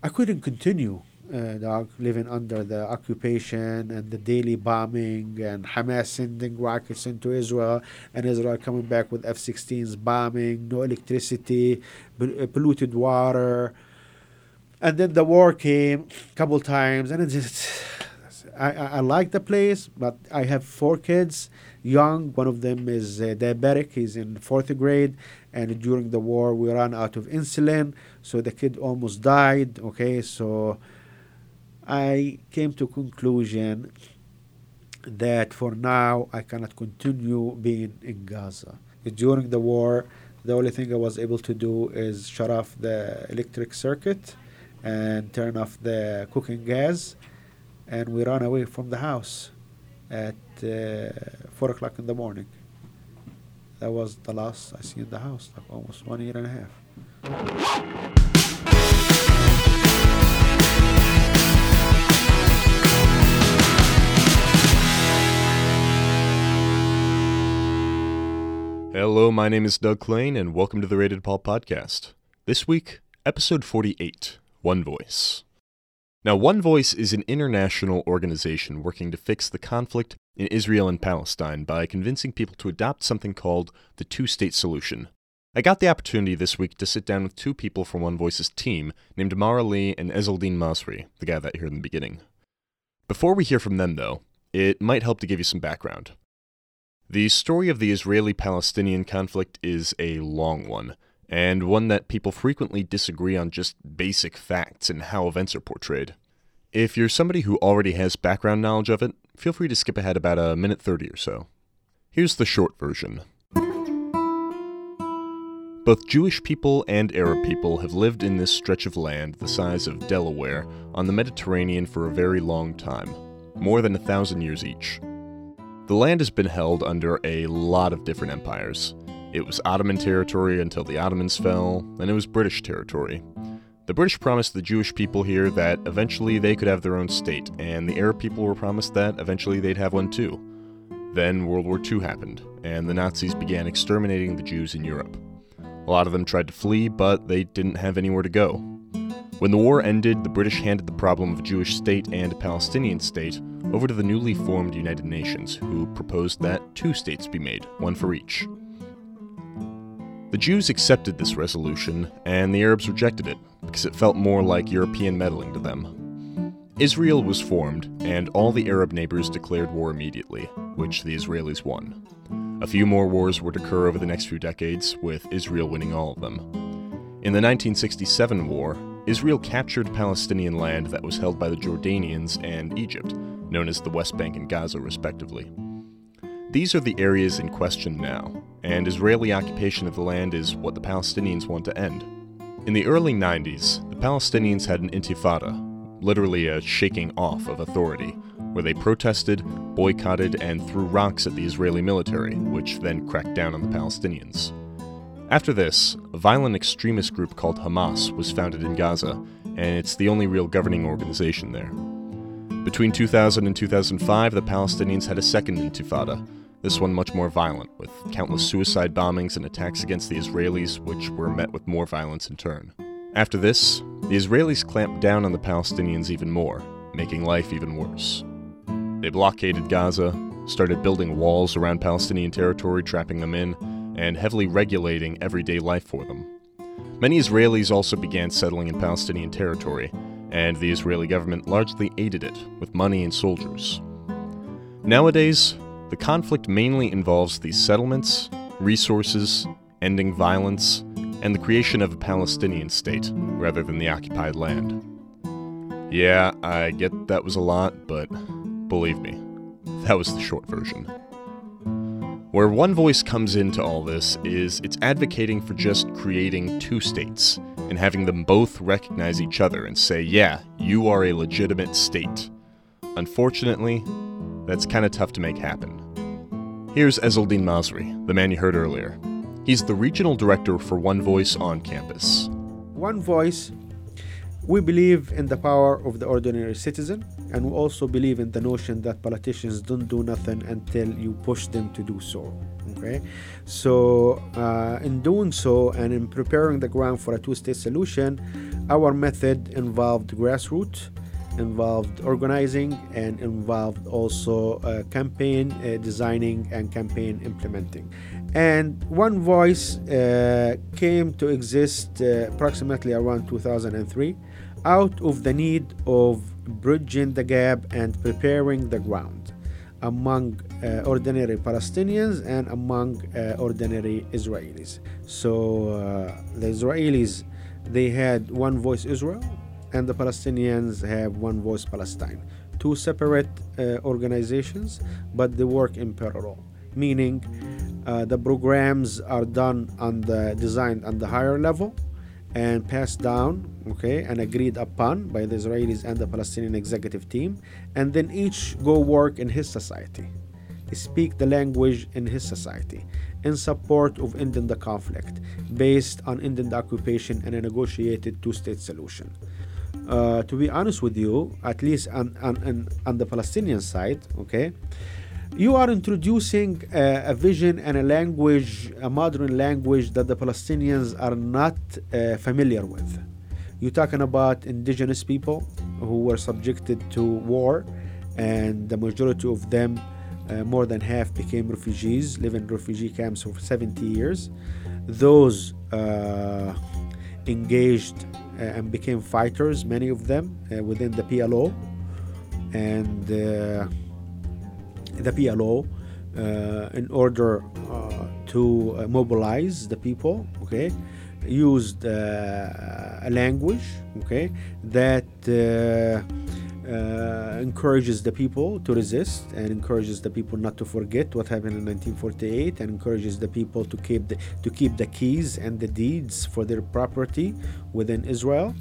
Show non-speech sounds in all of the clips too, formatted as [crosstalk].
I couldn't continue uh, dog, living under the occupation and the daily bombing and Hamas sending rockets into Israel and Israel coming back with F-16s bombing, no electricity, uh, polluted water. And then the war came a couple times and it just, I, I, I like the place, but I have four kids, young. One of them is uh, diabetic. He's in fourth grade. And during the war, we ran out of insulin. So the kid almost died. Okay, so I came to conclusion that for now I cannot continue being in Gaza. During the war, the only thing I was able to do is shut off the electric circuit and turn off the cooking gas, and we ran away from the house at uh, four o'clock in the morning. That was the last I see in the house, like almost one year and a half. Hello, my name is Doug Klein, and welcome to the Radio DePaul podcast. This week, episode 48 One Voice. Now, One Voice is an international organization working to fix the conflict in Israel and Palestine by convincing people to adopt something called the two state solution. I got the opportunity this week to sit down with two people from One Voice's team named Mara Lee and Ezeldin Masri, the guy that you heard in the beginning. Before we hear from them, though, it might help to give you some background. The story of the Israeli Palestinian conflict is a long one, and one that people frequently disagree on just basic facts and how events are portrayed. If you're somebody who already has background knowledge of it, feel free to skip ahead about a minute 30 or so. Here's the short version. Both Jewish people and Arab people have lived in this stretch of land the size of Delaware on the Mediterranean for a very long time, more than a thousand years each. The land has been held under a lot of different empires. It was Ottoman territory until the Ottomans fell, and it was British territory. The British promised the Jewish people here that eventually they could have their own state, and the Arab people were promised that eventually they'd have one too. Then World War II happened, and the Nazis began exterminating the Jews in Europe. A lot of them tried to flee, but they didn't have anywhere to go. When the war ended, the British handed the problem of a Jewish state and a Palestinian state over to the newly formed United Nations, who proposed that two states be made, one for each. The Jews accepted this resolution, and the Arabs rejected it, because it felt more like European meddling to them. Israel was formed, and all the Arab neighbors declared war immediately, which the Israelis won. A few more wars would occur over the next few decades, with Israel winning all of them. In the 1967 war, Israel captured Palestinian land that was held by the Jordanians and Egypt, known as the West Bank and Gaza, respectively. These are the areas in question now, and Israeli occupation of the land is what the Palestinians want to end. In the early 90s, the Palestinians had an intifada, literally a shaking off of authority, where they protested, boycotted, and threw rocks at the Israeli military, which then cracked down on the Palestinians. After this, a violent extremist group called Hamas was founded in Gaza, and it's the only real governing organization there. Between 2000 and 2005, the Palestinians had a second intifada, this one much more violent, with countless mm-hmm. suicide bombings and attacks against the Israelis, which were met with more violence in turn. After this, the Israelis clamped down on the Palestinians even more, making life even worse. They blockaded Gaza, started building walls around Palestinian territory, trapping them in, and heavily regulating everyday life for them. Many Israelis also began settling in Palestinian territory, and the Israeli government largely aided it with money and soldiers. Nowadays, the conflict mainly involves these settlements, resources, ending violence, and the creation of a Palestinian state rather than the occupied land. Yeah, I get that was a lot, but believe me, that was the short version. Where One Voice comes into all this is it's advocating for just creating two states and having them both recognize each other and say, yeah, you are a legitimate state. Unfortunately, that's kind of tough to make happen. Here's Ezeldin Masri, the man you heard earlier. He's the regional director for One Voice on campus. One Voice we believe in the power of the ordinary citizen, and we also believe in the notion that politicians don't do nothing until you push them to do so. Okay, so uh, in doing so and in preparing the ground for a two-state solution, Our method involved grassroots, involved organizing, and involved also uh, campaign uh, designing and campaign implementing. And One Voice uh, came to exist uh, approximately around 2003 out of the need of bridging the gap and preparing the ground among uh, ordinary Palestinians and among uh, ordinary Israelis. So uh, the Israelis they had one voice Israel, and the Palestinians have one voice Palestine. Two separate uh, organizations, but they work in parallel. Meaning, uh, the programs are done on the designed on the higher level, and passed down, okay, and agreed upon by the Israelis and the Palestinian executive team, and then each go work in his society, speak the language in his society, in support of ending the conflict, based on ending the occupation and a negotiated two-state solution. Uh, to be honest with you, at least on, on, on the Palestinian side, okay, you are introducing a, a, vision and a language, a modern language that the Palestinians are not uh, familiar with. You're talking about indigenous people who were subjected to war, and the majority of them, uh, more than half, became refugees, live in refugee camps for 70 years. Those uh, engaged uh, and became fighters, many of them uh, within the PLO, and uh, the PLO in order to mobilize the people, okay, used a language, okay, that uh, encourages the people to resist and encourages the people not to forget what happened in 1948 and encourages the people to keep the, to keep the keys and the deeds for their property within Israel.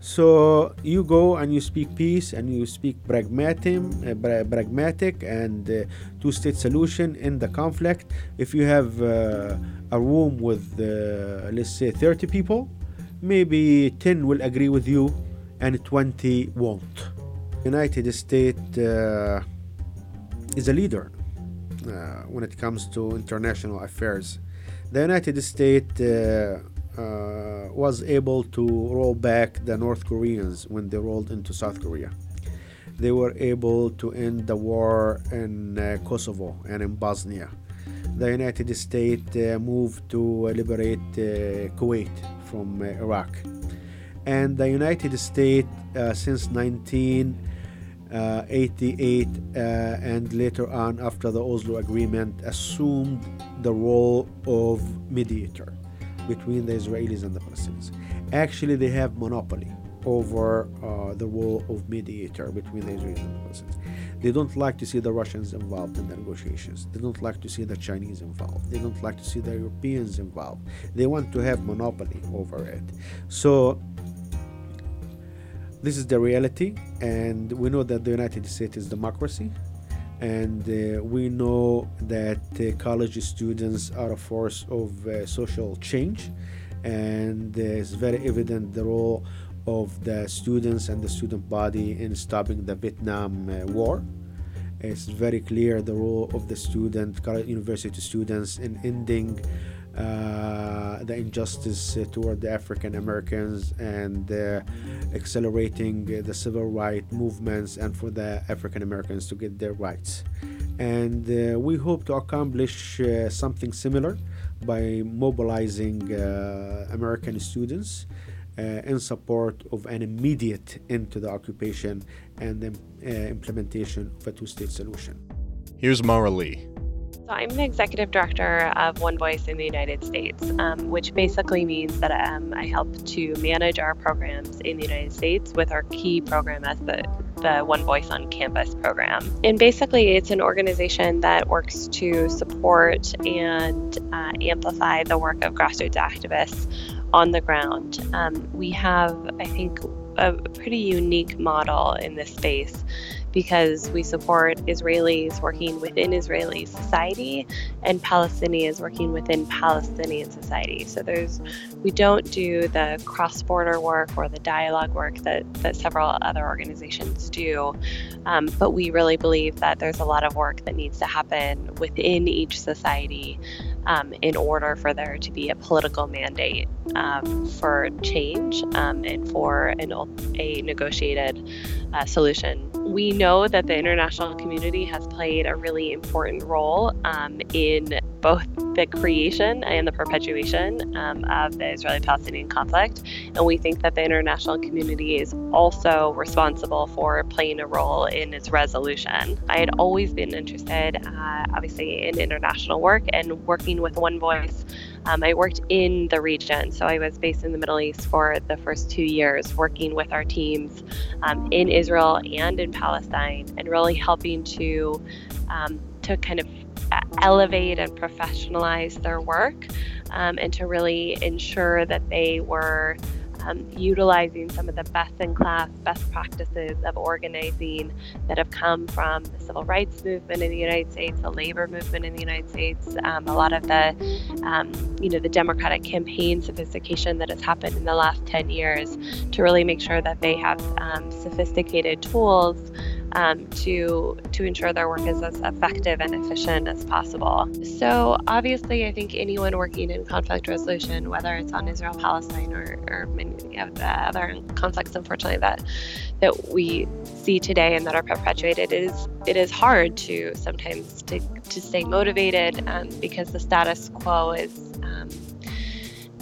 So you go and you speak peace and you speak pragmatic, uh, pragmatic and uh, two-state solution in the conflict. If you have uh, a room with, uh, let's say, 30 people, maybe 10 will agree with you and 20 won't. United States uh, is a leader uh, when it comes to international affairs. The United States uh, was able to roll back the North Koreans when they rolled into South Korea. They were able to end the war in uh, Kosovo and in Bosnia. The United States uh, moved to liberate uh, Kuwait from uh, Iraq. And the United States, uh, since 1988 and later on after the Oslo Agreement, assumed the role of mediator between the Israelis and the Palestinians. Actually, they have monopoly over uh, the role of mediator between the Israelis and the Palestinians. They don't like to see the Russians involved in the negotiations. They don't like to see the Chinese involved. They don't like to see the Europeans involved. They want to have monopoly over it. So this is the reality, and we know that the United States is democracy and uh, we know that uh, college students are a force of uh, social change and it's very evident the role of the students and the student body in stopping the Vietnam uh, War. It's very clear the role of the student, college, university students in ending uh, the injustice uh, toward the African Americans and uh, accelerating the civil rights movements and for the African Americans to get their rights. And we hope to accomplish something similar by mobilizing American students uh, in support of an immediate end to the occupation and the uh, implementation of a two state solution. Here's Mara Lee. So I'm the executive director of One Voice in the United States, um, which basically means that um, I help to manage our programs in the United States with our key program as the the One Voice on Campus program. And basically, it's an organization that works to support and uh, amplify the work of grassroots activists on the ground. Um, we have, I think, a pretty unique model in this space because we support Israelis working within Israeli society and Palestinians working within Palestinian society. So there's we don't do the cross-border work or the dialogue work that, that several other organizations do, um, but we really believe that there's a lot of work that needs to happen within each society um, in order for there to be a political mandate um, for change um, and for an, a negotiated uh, solution. We know that the international community has played a really important role um, in both the creation and the perpetuation um, of the Israeli Palestinian conflict. And we think that the international community is also responsible for playing a role in its resolution. I had always been interested, uh, obviously, in international work and working with One Voice. Um, I worked in the region, so I was based in the Middle East for the first two years, working with our teams um, in Israel and in Palestine, and really helping to um, to kind of elevate and professionalize their work um, and to really ensure that they were um, utilizing some of the best in class, best practices of organizing that have come from the civil rights movement in the United States, the labor movement in the United States, um, a lot of the, um, you know, the democratic campaign sophistication that has happened in the last 10 years to really make sure that they have um, sophisticated tools um, to to ensure their work is as effective and efficient as possible. So obviously, I think anyone working in conflict resolution, whether it's on Israel Palestine or, or many of the other conflicts, unfortunately that that we see today and that are perpetuated, it is it is hard to sometimes to to stay motivated um, because the status quo is. Um,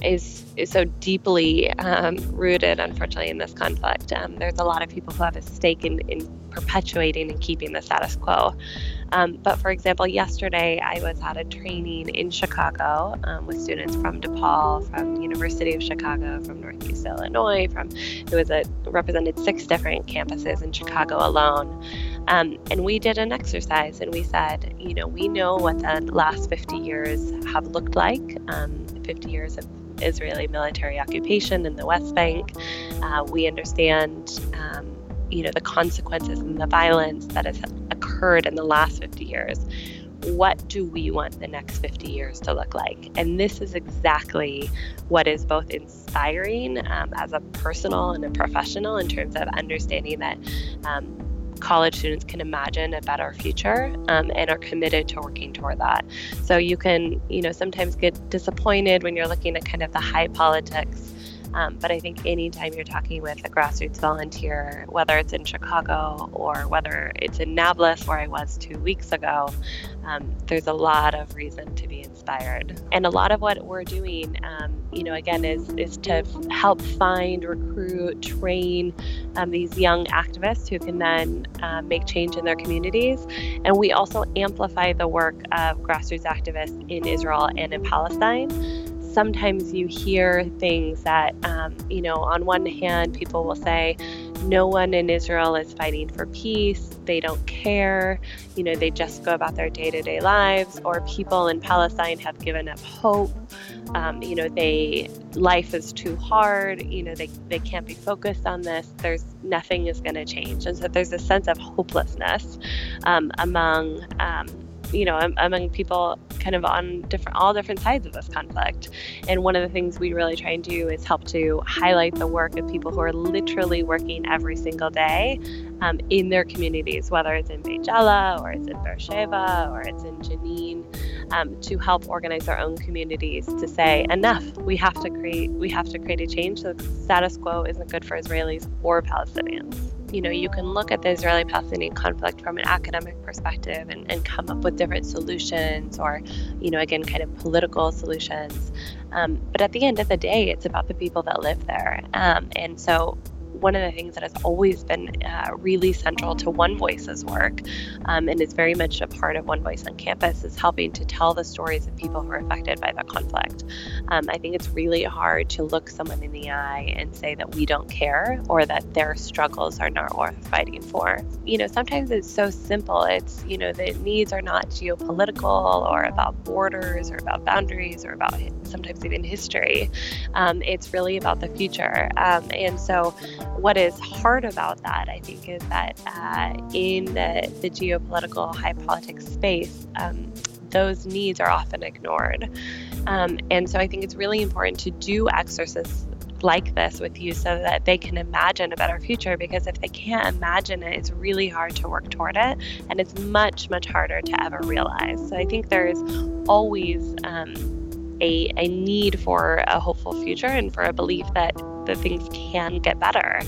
is is so deeply um, rooted, unfortunately, in this conflict. Um, there's a lot of people who have a stake in, in perpetuating and keeping the status quo. Um, but for example, yesterday I was at a training in Chicago um, with students from DePaul, from University of Chicago, from Northeast Illinois, from it was a represented six different campuses in Chicago alone. Um, and we did an exercise and we said, you know, we know what the last 50 years have looked like um, 50 years of Israeli military occupation in the West Bank. Uh, we understand, um, you know, the consequences and the violence that has occurred in the last 50 years. What do we want the next 50 years to look like? And this is exactly what is both inspiring um, as a personal and a professional in terms of understanding that um, college students can imagine a better future um, and are committed to working toward that. So you can, you know, sometimes get disappointed when you're looking at kind of the high politics um, but I think anytime you're talking with a grassroots volunteer, whether it's in Chicago or whether it's in Nablus, where I was two weeks ago, um, there's a lot of reason to be inspired. And a lot of what we're doing, um, you know, again, is, is to help find, recruit, train um, these young activists who can then uh, make change in their communities. And we also amplify the work of grassroots activists in Israel and in Palestine sometimes you hear things that, um, you know, on one hand, people will say, no one in Israel is fighting for peace. They don't care. You know, they just go about their day to day lives. Or people in Palestine have given up hope. Um, you know, they life is too hard. You know, they, they can't be focused on this. There's nothing is going to change. And so there's a sense of hopelessness um, among um, you know, among people kind of on different, all different sides of this conflict. And one of the things we really try and do is help to highlight the work of people who are literally working every single day um, in their communities, whether it's in Beit Jala or it's in Beersheba or it's in Jenin, um, to help organize our own communities to say enough. We have to create. We have to create a change. The status quo isn't good for Israelis or Palestinians you know, you can look at the Israeli Palestinian conflict from an academic perspective and, and come up with different solutions or, you know, again, kind of political solutions. Um, but at the end of the day, it's about the people that live there. Um, and so one of the things that has always been uh, really central to One Voice's work um, and is very much a part of One Voice on campus is helping to tell the stories of people who are affected by the conflict. Um, I think it's really hard to look someone in the eye and say that we don't care or that their struggles are not worth fighting for. You know, sometimes it's so simple. It's, you know, the needs are not geopolitical or about borders or about boundaries or about sometimes even history. Um, it's really about the future. Um, and so what is hard about that, I think, is that uh, in the, the geopolitical high politics space, um, those needs are often ignored. Um, and so I think it's really important to do exercises like this with you so that they can imagine a better future because if they can't imagine it it's really hard to work toward it and it's much much harder to ever realize so i think there's always um, a, a need for a hopeful future and for a belief that that things can get better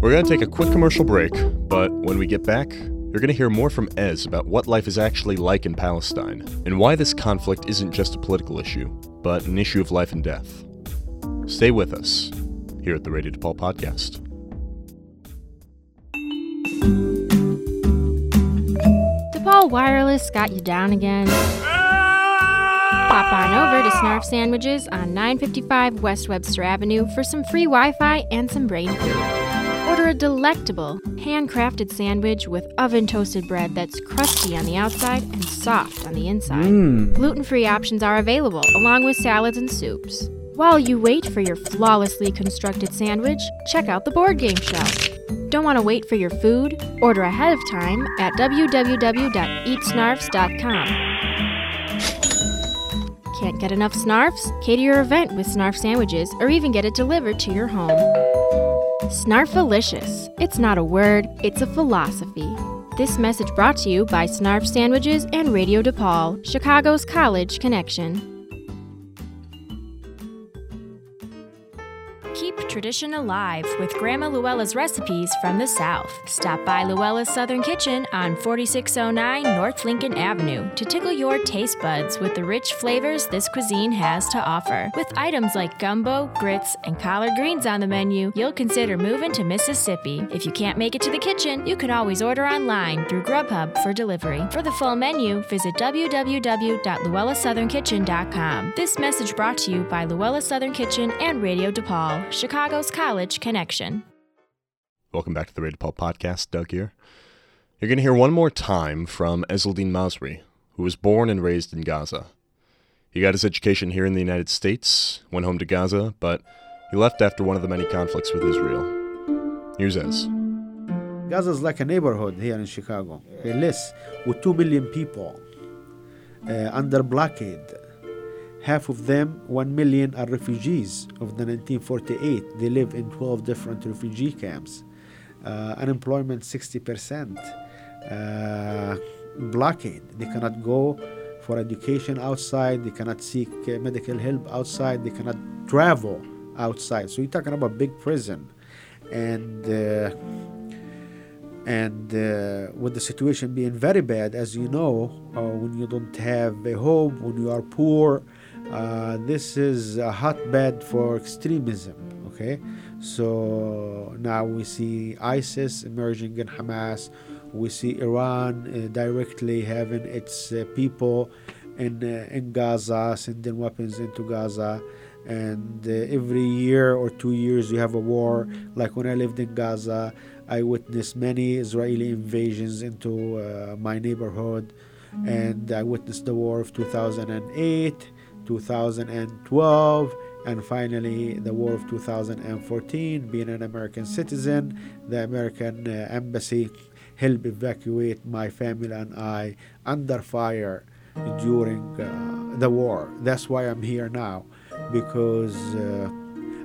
we're going to take a quick commercial break but when we get back you're going to hear more from Ez about what life is actually like in Palestine and why this conflict isn't just a political issue, but an issue of life and death. Stay with us here at the Radio DePaul podcast. DePaul Wireless got you down again. Pop on over to Snarf Sandwiches on 955 West Webster Avenue for some free Wi Fi and some brain food. Order a delectable, handcrafted sandwich with oven toasted bread that's crusty on the outside and soft on the inside. Mm. Gluten free options are available, along with salads and soups. While you wait for your flawlessly constructed sandwich, check out the board game shelf. Don't want to wait for your food? Order ahead of time at www.eatsnarfs.com. Can't get enough snarfs? Cater your event with snarf sandwiches or even get it delivered to your home. Snarfalicious. It's not a word, it's a philosophy. This message brought to you by Snarf Sandwiches and Radio DePaul, Chicago's College Connection. Tradition alive with Grandma Luella's recipes from the South. Stop by Luella's Southern Kitchen on 4609 North Lincoln Avenue to tickle your taste buds with the rich flavors this cuisine has to offer. With items like gumbo, grits, and collard greens on the menu, you'll consider moving to Mississippi. If you can't make it to the kitchen, you can always order online through Grubhub for delivery. For the full menu, visit www.luellasouthern.kitchen.com. This message brought to you by Luella Southern Kitchen and Radio DePaul. Chicago's College Connection. Welcome back to the Radio DePaul podcast. Doug here. You're going to hear one more time from Ezeldine Masri, who was born and raised in Gaza. He got his education here in the United States, went home to Gaza, but he left after one of the many conflicts with Israel. Here's Ez. Gaza is like a neighborhood here in Chicago, a list with 2 million people uh, under blockade half of them 1 million are refugees of the 1948 they live in 12 different refugee camps. Uh, unemployment 60% uh, blockade. They cannot go for education outside. They cannot seek uh, medical help outside. They cannot travel outside. So you're talking about big prison. And uh, and uh, with the situation being very bad as you know uh, when you don't have a home when you are poor uh, this is a hotbed for extremism. Okay, so now we see ISIS emerging in Hamas. We see Iran uh, directly having its uh, people in uh, in Gaza, sending weapons into Gaza. And uh, every year or two years, you have a war. Like when I lived in Gaza, I witnessed many Israeli invasions into my neighborhood, and I witnessed the war of 2008 2012 and finally the war of 2014 being an american citizen the american uh, embassy helped evacuate my family and i under fire during uh, the war. That's why i'm here now because uh,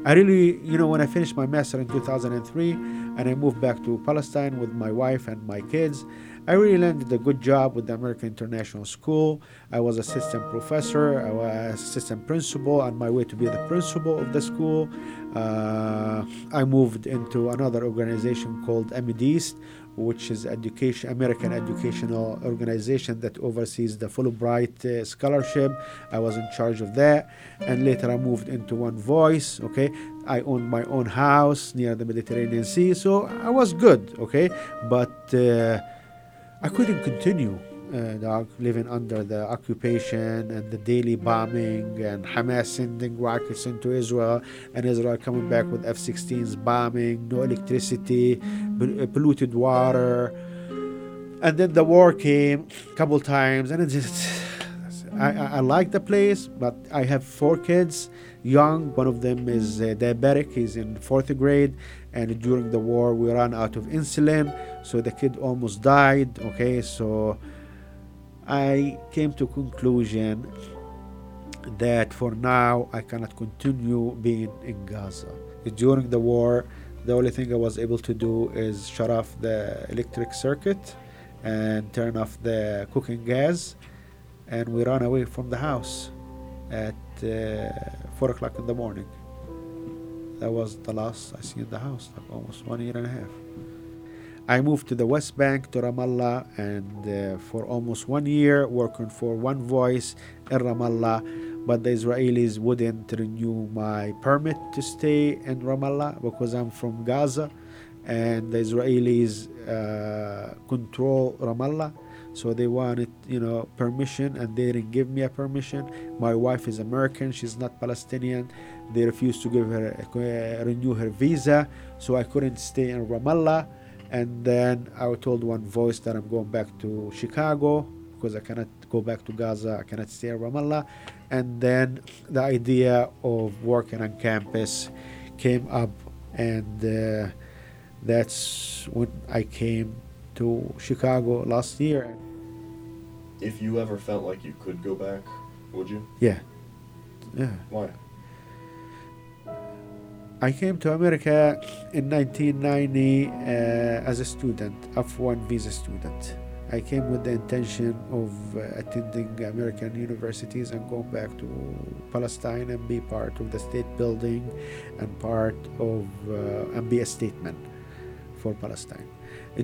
i really you know when i finished my master in 2003 and i moved back to palestine with my wife and my kids I really landed a good job with the American International School. I was assistant professor, I was assistant principal, on my way to be the principal of the school. Uh, I moved into another organization called AMIDEAST, which is education American educational organization that oversees the Fulbright uh, scholarship. I was in charge of that, and later I moved into One Voice. Okay, I owned my own house near the Mediterranean Sea, so I was good. Okay, but uh, I couldn't continue, uh, living under the occupation and the daily bombing and Hamas sending rockets into Israel and Israel coming back with F 16s bombing, no electricity, uh, polluted water. And then the war came a couple times, and it just. I, I, like the place, but I have four kids, young. One of them is uh, diabetic. He's in fourth grade, and during the war we ran out of insulin so the kid almost died okay so i came to conclusion that for now I cannot continue being in Gaza. During the war, the only thing I was able to do is shut off the electric circuit and turn off the cooking gas, and we ran away from the house at uh, four o'clock in the morning. That was the last I see in the house, like almost one year and a half. I moved to the West Bank to Ramallah, and uh, for almost one year working for One Voice in Ramallah but the Israelis wouldn't renew my permit to stay in Ramallah because I'm from Gaza and the Israelis uh, control Ramallah. So they wanted you know permission and they didn't give me a permission. My wife is American she's not Palestinian they refused to give her uh, renew her visa so I couldn't stay in Ramallah. And then I told one voice that I'm going back to Chicago because I cannot go back to Gaza I cannot stay in Ramallah. And then the idea of working on campus came up and uh, that's when i came to chicago last year. If you ever felt like you could go back would you? Yeah. Yeah. Why I came to America in 1990 uh, as a student, F1 visa student. I came with the intention of uh, attending American universities and going back to Palestine and be part of the state building and part of uh, and be a statement for Palestine.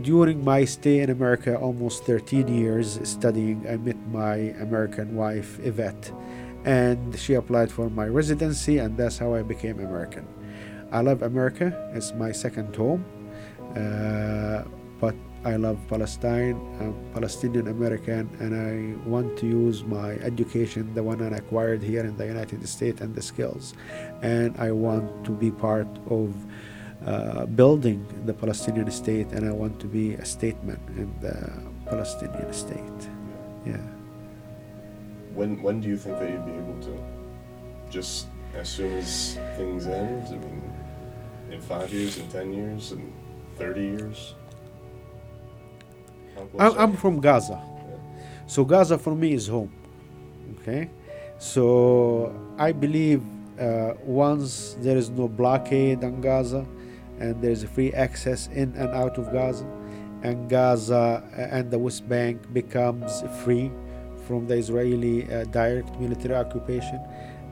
During my stay in America, almost 13 years studying, I met my American wife, Yvette, and she applied for my residency, and that's how I became American. I love America, it's my second home, uh, but I love Palestine. I'm Palestinian American, and I want to use my education, the one I acquired here in the United States, and the skills. And I want to be part of uh, building the Palestinian state, and I want to be a statement in the Palestinian state. Yeah. When when do you think that you'd be able to? Just as soon as things end. I mean, in five years, in ten years, in thirty years. I'm from Gaza. So Gaza for me is home. Okay? So I believe uh, once there is no blockade on Gaza and there is free access in and out of Gaza, and Gaza uh, and the West Bank becomes free from the Israeli uh, direct military occupation,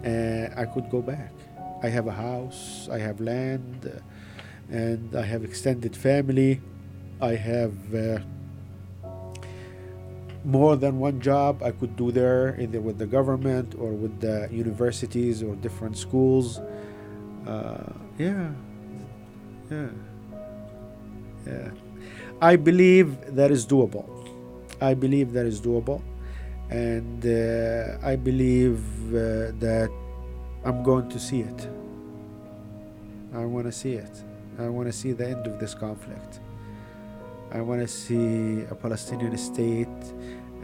uh, I could go back. I have a house, I have land, and I have extended family. I have uh, more than one job I could do there, either with the government or with the universities or different schools. Uh, yeah, yeah, yeah. I believe that is doable. I believe that is doable, and uh, I believe uh, that I'm going to see it. I want to see it. I want to see the end of this conflict. I want to see a Palestinian state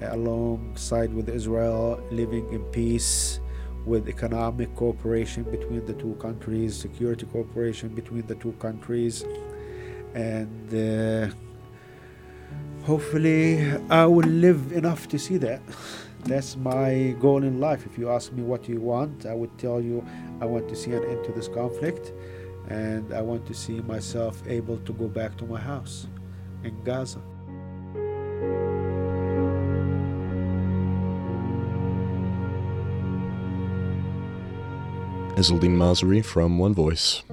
alongside with Israel living in peace with economic cooperation between the two countries, security cooperation between the two countries, and uh, hopefully I will live enough to see that. [laughs] That's my goal in life. If you ask me what you want, I would tell you I want to see an end to this conflict and I want to see myself able to go back to my house in Gaza. Ezzaldine Masri from One Voice.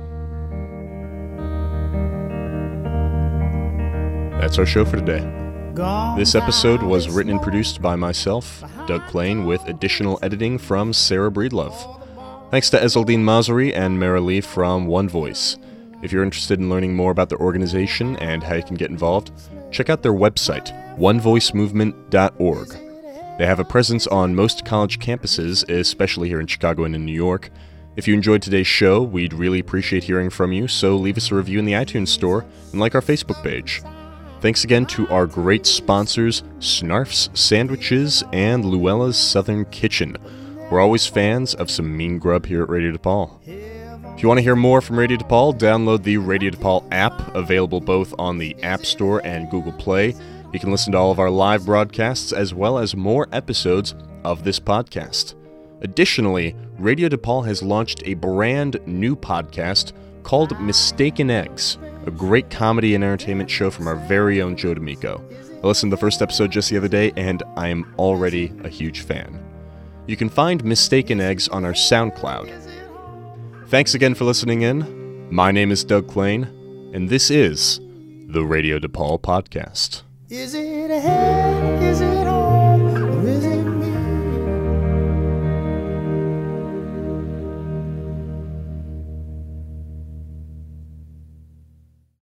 That's our show for today. This episode was written and produced by myself, Doug Plain, with additional editing from Sarah Breedlove. Thanks to Ezzaldine Masri and Marilee from One Voice. If you're interested in learning more about their organization and how you can get involved, check out their website, onevoicemovement.org. They have a presence on most college campuses, especially here in Chicago and in New York. If you enjoyed today's show, we'd really appreciate hearing from you, so leave us a review in the iTunes Store and like our Facebook page. Thanks again to our great sponsors, Snarf's Sandwiches and Luella's Southern Kitchen. We're always fans of some mean grub here at Radio DePaul. If you want to hear more from Radio DePaul, download the Radio DePaul app, available both on the App Store and Google Play. You can listen to all of our live broadcasts as well as more episodes of this podcast. Additionally, Radio DePaul has launched a brand new podcast called Mistaken Eggs, a great comedy and entertainment show from our very own Joe D'Amico. I listened to the first episode just the other day, and I am already a huge fan. You can find Mistaken Eggs on our SoundCloud. Thanks again for listening in. My name is Doug Klain, and this is the Radio DePaul Podcast. Is it ahead? Is it